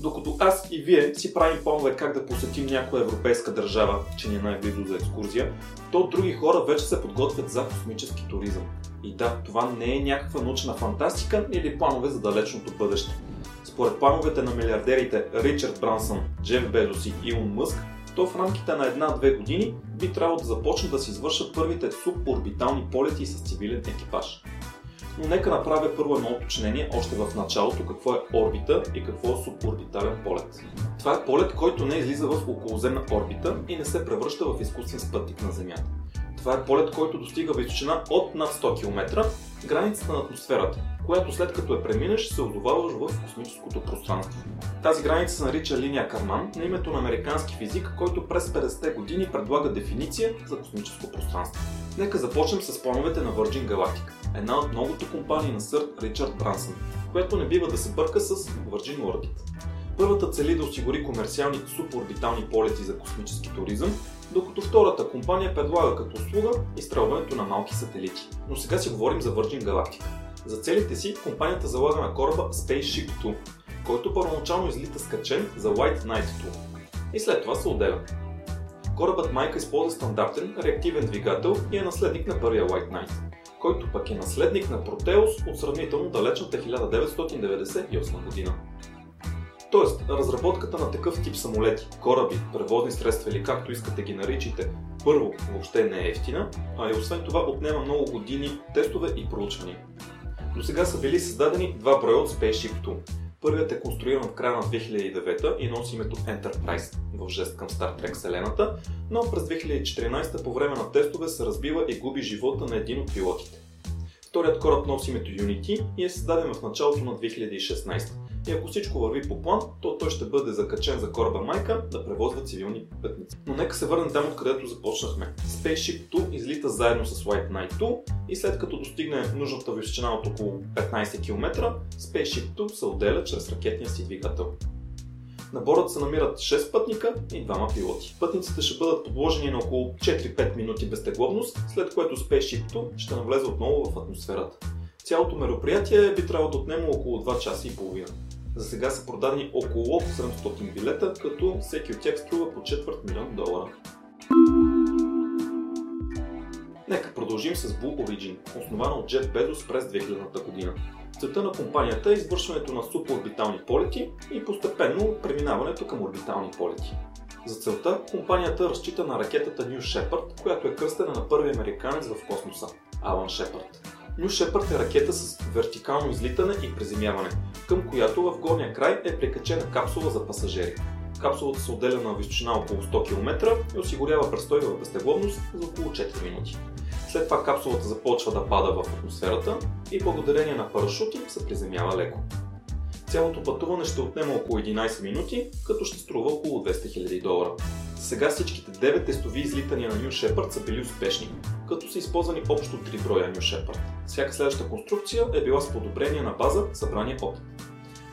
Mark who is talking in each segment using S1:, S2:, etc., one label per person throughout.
S1: Докато аз и вие си правим планове как да посетим някоя европейска държава, че ни е най-близо за екскурзия, то други хора вече се подготвят за космически туризъм. И да, това не е някаква научна фантастика или планове за далечното бъдеще. Според плановете на милиардерите Ричард Брансън, Джеф Безос и Илон Мъск, то в рамките на една-две години би трябвало да започне да се извършат първите суборбитални полети с цивилен екипаж. Но нека направя първо едно уточнение още в началото какво е орбита и какво е суборбитален полет. Това е полет, който не излиза в околоземна орбита и не се превръща в изкуствен спътник на Земята. Това е полет, който достига височина от над 100 км, границата на атмосферата, която след като я преминеш се озоваваш в космическото пространство. Тази граница се нарича линия Карман на името на американски физик, който през 50-те години предлага дефиниция за космическо пространство. Нека започнем с плановете на Virgin Galactic, една от многото компании на сър Ричард Брансън, която не бива да се бърка с Virgin Orbit. Първата цели да осигури комерциални суборбитални полети за космически туризъм, докато втората компания предлага като услуга изстрелването на малки сателити. Но сега си говорим за Virgin Galactic. За целите си компанията залага на кораба Spaceship 2, който първоначално излита скачен за White Knight 2 и след това се отделя. Корабът Майка използва стандартен реактивен двигател и е наследник на първия White Knight, който пък е наследник на Протеус от сравнително далечната 1998 година. Тоест, разработката на такъв тип самолети, кораби, превозни средства или както искате ги наричайте, първо, въобще не е ефтина, а и освен това отнема много години тестове и проучвания. До сега са били създадени два броя от Spaceship 2. Първият е конструиран в края на 2009 и носи името Enterprise, в жест към Star Trek Вселената, но през 2014 по време на тестове се разбива и губи живота на един от пилотите. Вторият кораб носи името Unity и е създаден в началото на 2016 и ако всичко върви по план, то той ще бъде закачен за кораба майка да превозва цивилни пътници. Но нека се върнем там, откъдето започнахме. Spaceship 2 излита заедно с White Knight 2 и след като достигне нужната височина от около 15 км, Spaceship 2 се отделя чрез ракетния си двигател. На борда се намират 6 пътника и двама пилоти. Пътниците ще бъдат подложени на около 4-5 минути безтегловност, след което Spaceship 2 ще навлезе отново в атмосферата. Цялото мероприятие би трябвало да отнема около 2 часа и половина. За сега са продадени около 700 билета, като всеки от тях струва по четвърт милион долара. Нека продължим с Blue Origin, основана от Джет Безос през 2000 година. Целта на компанията е извършването на суборбитални полети и постепенно преминаването към орбитални полети. За целта компанията разчита на ракетата New Shepard, която е кръстена на първи американец в космоса – Алан Шепард. New Shepard е ракета с вертикално излитане и приземяване, към която в горния край е прикачена капсула за пасажери. Капсулата се отделя на височина около 100 км и осигурява престой в безтегловност за около 4 минути. След това капсулата започва да пада в атмосферата и благодарение на парашути се приземява леко. Цялото пътуване ще отнема около 11 минути, като ще струва около 200 000 долара. Сега всичките 9 тестови излитания на New Shepard са били успешни, като са използвани общо 3 броя New Shepard. Всяка следваща конструкция е била с подобрение на база събрания опит.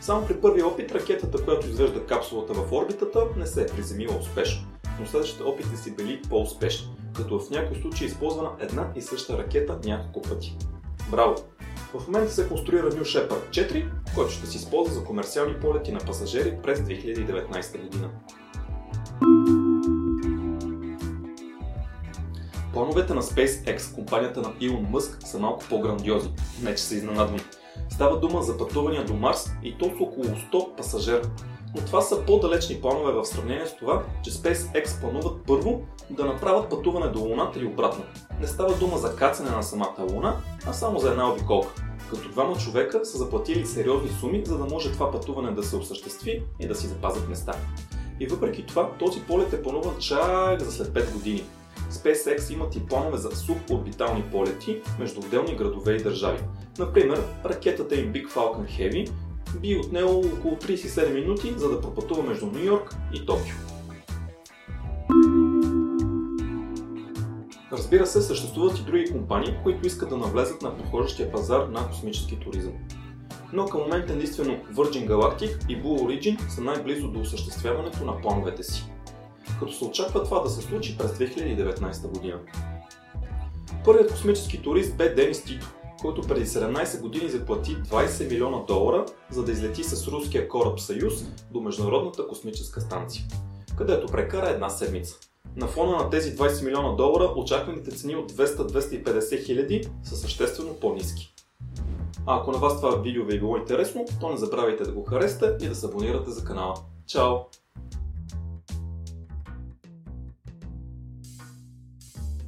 S1: Само при първи опит ракетата, която извежда капсулата в орбитата, не се е приземила успешно, но следващите опити си били по-успешни, като в някои случаи е използвана една и съща ракета няколко пъти. Браво! В момента се конструира New Shepard 4, който ще се използва за комерциални полети на пасажери през 2019 година. Плановете на SpaceX, компанията на Илон Мъск, са малко по-грандиозни. Не, че се изненадвам. Става дума за пътувания до Марс и то с около 100 пасажера. Но това са по-далечни планове в сравнение с това, че SpaceX плануват първо да направят пътуване до Луната или обратно. Не става дума за кацане на самата Луна, а само за една обиколка. Като двама човека са заплатили сериозни суми, за да може това пътуване да се осъществи и да си запазят места. И въпреки това, този полет е плануван чак за след 5 години. SpaceX имат и планове за суборбитални полети между отделни градове и държави. Например, ракетата им Big Falcon Heavy би отнело около 37 минути, за да пропътува между Нью Йорк и Токио. Разбира се, съществуват и други компании, които искат да навлезат на подхождащия пазар на космически туризъм. Но към момента единствено Virgin Galactic и Blue Origin са най-близо до осъществяването на плановете си като се очаква това да се случи през 2019 година. Първият космически турист бе Денис Тито, който преди 17 години заплати 20 милиона долара, за да излети с руския кораб Съюз до Международната космическа станция, където прекара една седмица. На фона на тези 20 милиона долара очакваните цени от 200-250 хиляди са съществено по-низки. А ако на вас това видео ви е било интересно, то не забравяйте да го харесате и да се абонирате за канала. Чао!